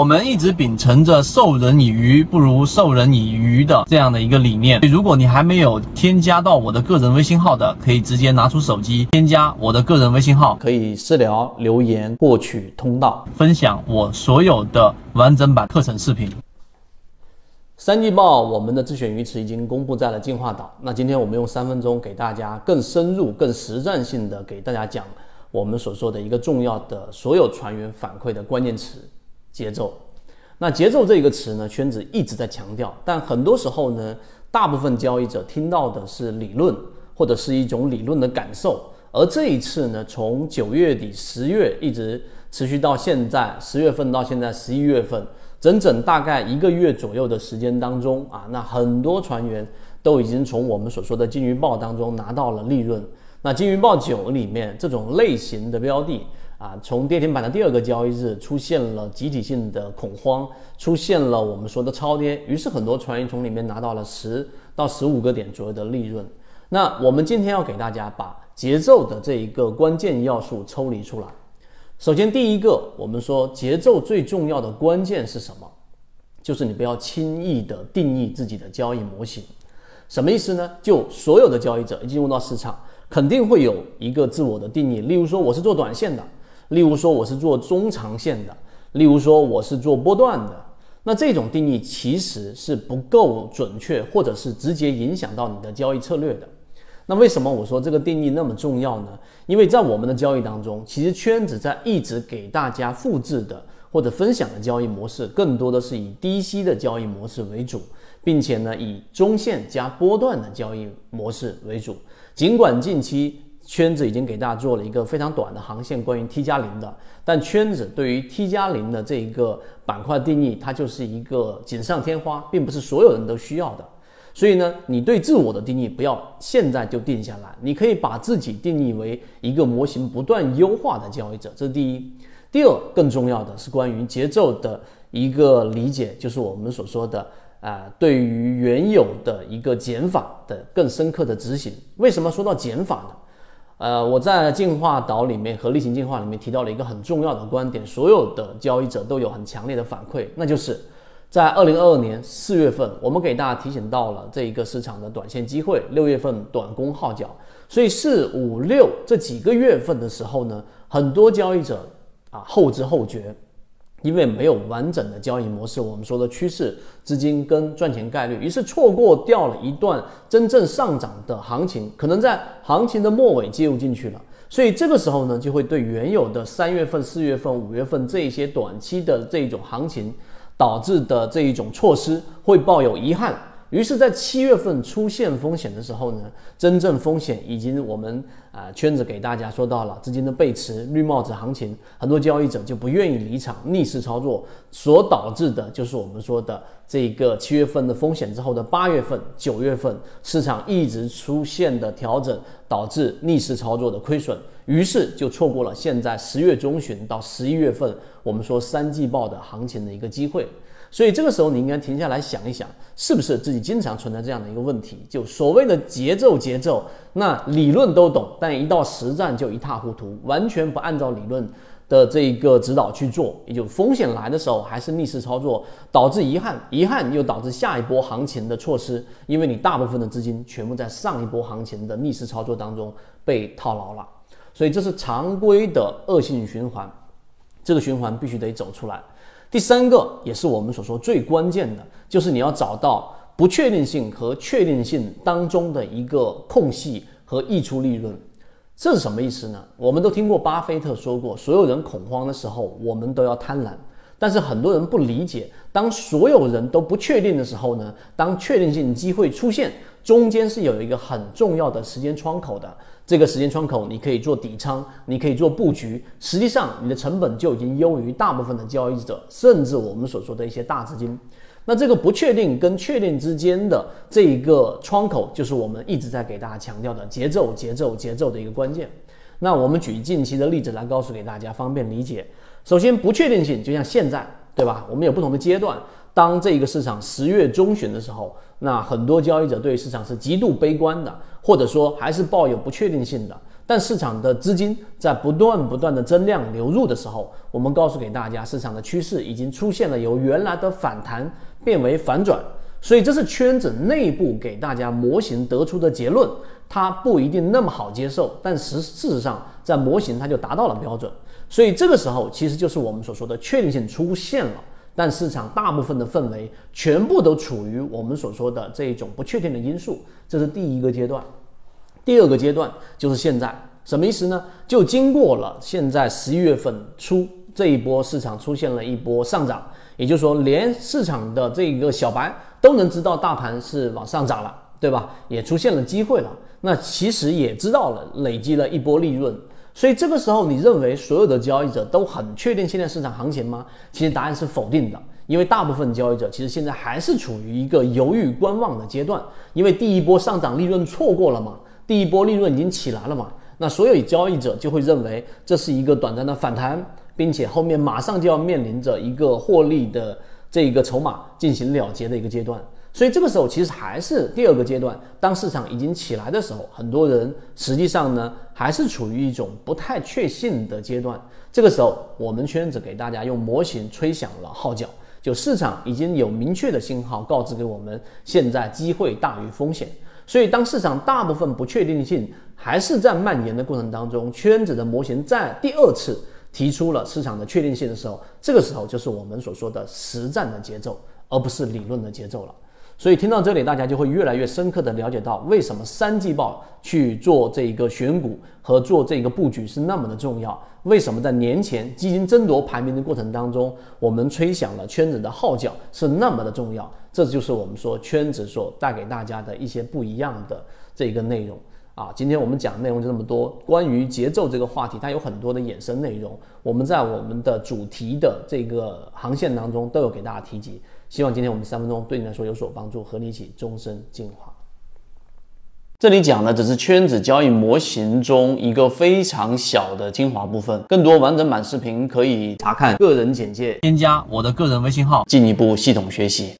我们一直秉承着授人以鱼不如授人以渔的这样的一个理念。如果你还没有添加到我的个人微信号的，可以直接拿出手机添加我的个人微信号，可以私聊留言获取通道，分享我所有的完整版课程视频。三季报，我们的自选鱼池已经公布在了进化岛。那今天我们用三分钟给大家更深入、更实战性的给大家讲我们所说的一个重要的所有船员反馈的关键词。节奏，那节奏这个词呢，圈子一直在强调，但很多时候呢，大部分交易者听到的是理论或者是一种理论的感受，而这一次呢，从九月底十月一直持续到现在十月份到现在十一月份，整整大概一个月左右的时间当中啊，那很多船员都已经从我们所说的金鱼报当中拿到了利润。那金鱼报九里面这种类型的标的。啊，从跌停板的第二个交易日出现了集体性的恐慌，出现了我们说的超跌，于是很多船员从里面拿到了十到十五个点左右的利润。那我们今天要给大家把节奏的这一个关键要素抽离出来。首先，第一个，我们说节奏最重要的关键是什么？就是你不要轻易的定义自己的交易模型。什么意思呢？就所有的交易者一进入到市场，肯定会有一个自我的定义。例如说，我是做短线的。例如说我是做中长线的，例如说我是做波段的，那这种定义其实是不够准确，或者是直接影响到你的交易策略的。那为什么我说这个定义那么重要呢？因为在我们的交易当中，其实圈子在一直给大家复制的或者分享的交易模式，更多的是以低吸的交易模式为主，并且呢以中线加波段的交易模式为主。尽管近期。圈子已经给大家做了一个非常短的航线，关于 T 加零的。但圈子对于 T 加零的这一个板块定义，它就是一个锦上添花，并不是所有人都需要的。所以呢，你对自我的定义不要现在就定下来，你可以把自己定义为一个模型不断优化的交易者，这是第一。第二，更重要的是关于节奏的一个理解，就是我们所说的啊，对于原有的一个减法的更深刻的执行。为什么说到减法呢？呃，我在进化岛里面和例行进化里面提到了一个很重要的观点，所有的交易者都有很强烈的反馈，那就是在二零二二年四月份，我们给大家提醒到了这一个市场的短线机会，六月份短攻号角，所以四五六这几个月份的时候呢，很多交易者啊后知后觉。因为没有完整的交易模式，我们说的趋势、资金跟赚钱概率，于是错过掉了一段真正上涨的行情，可能在行情的末尾介入进去了，所以这个时候呢，就会对原有的三月份、四月份、五月份这一些短期的这一种行情导致的这一种措施，会抱有遗憾。于是，在七月份出现风险的时候呢，真正风险已经我们啊圈子给大家说到了资金的背驰、绿帽子行情，很多交易者就不愿意离场，逆势操作，所导致的就是我们说的这个七月份的风险之后的八月份、九月份市场一直出现的调整，导致逆势操作的亏损，于是就错过了现在十月中旬到十一月份我们说三季报的行情的一个机会。所以这个时候，你应该停下来想一想，是不是自己经常存在这样的一个问题？就所谓的节奏，节奏，那理论都懂，但一到实战就一塌糊涂，完全不按照理论的这个指导去做，也就风险来的时候还是逆势操作，导致遗憾，遗憾又导致下一波行情的错失，因为你大部分的资金全部在上一波行情的逆势操作当中被套牢了，所以这是常规的恶性循环，这个循环必须得走出来。第三个也是我们所说最关键的，就是你要找到不确定性和确定性当中的一个空隙和溢出利润。这是什么意思呢？我们都听过巴菲特说过，所有人恐慌的时候，我们都要贪婪。但是很多人不理解，当所有人都不确定的时候呢？当确定性机会出现，中间是有一个很重要的时间窗口的。这个时间窗口，你可以做底仓，你可以做布局。实际上，你的成本就已经优于大部分的交易者，甚至我们所说的一些大资金。那这个不确定跟确定之间的这一个窗口，就是我们一直在给大家强调的节奏、节奏、节奏的一个关键。那我们举近期的例子来告诉给大家，方便理解。首先，不确定性就像现在，对吧？我们有不同的阶段。当这个市场十月中旬的时候，那很多交易者对市场是极度悲观的，或者说还是抱有不确定性的。但市场的资金在不断不断的增量流入的时候，我们告诉给大家，市场的趋势已经出现了由原来的反弹变为反转。所以这是圈子内部给大家模型得出的结论，它不一定那么好接受，但实事实上在模型它就达到了标准。所以这个时候其实就是我们所说的确定性出现了，但市场大部分的氛围全部都处于我们所说的这一种不确定的因素，这是第一个阶段。第二个阶段就是现在，什么意思呢？就经过了现在十一月份初这一波市场出现了一波上涨，也就是说连市场的这个小白。都能知道大盘是往上涨了，对吧？也出现了机会了。那其实也知道了，累积了一波利润。所以这个时候，你认为所有的交易者都很确定现在市场行情吗？其实答案是否定的，因为大部分交易者其实现在还是处于一个犹豫观望的阶段。因为第一波上涨利润错过了嘛，第一波利润已经起来了嘛，那所有交易者就会认为这是一个短暂的反弹，并且后面马上就要面临着一个获利的。这一个筹码进行了结的一个阶段，所以这个时候其实还是第二个阶段。当市场已经起来的时候，很多人实际上呢还是处于一种不太确信的阶段。这个时候，我们圈子给大家用模型吹响了号角，就市场已经有明确的信号告知给我们，现在机会大于风险。所以，当市场大部分不确定性还是在蔓延的过程当中，圈子的模型在第二次。提出了市场的确定性的时候，这个时候就是我们所说的实战的节奏，而不是理论的节奏了。所以听到这里，大家就会越来越深刻的了解到，为什么三季报去做这一个选股和做这个布局是那么的重要。为什么在年前基金争夺排名的过程当中，我们吹响了圈子的号角是那么的重要。这就是我们说圈子所带给大家的一些不一样的这个内容。啊，今天我们讲的内容就这么多。关于节奏这个话题，它有很多的衍生内容，我们在我们的主题的这个航线当中都有给大家提及。希望今天我们三分钟对你来说有所帮助，和你一起终身进化。这里讲的只是圈子交易模型中一个非常小的精华部分，更多完整版视频可以查看个人简介，添加我的个人微信号，进一步系统学习。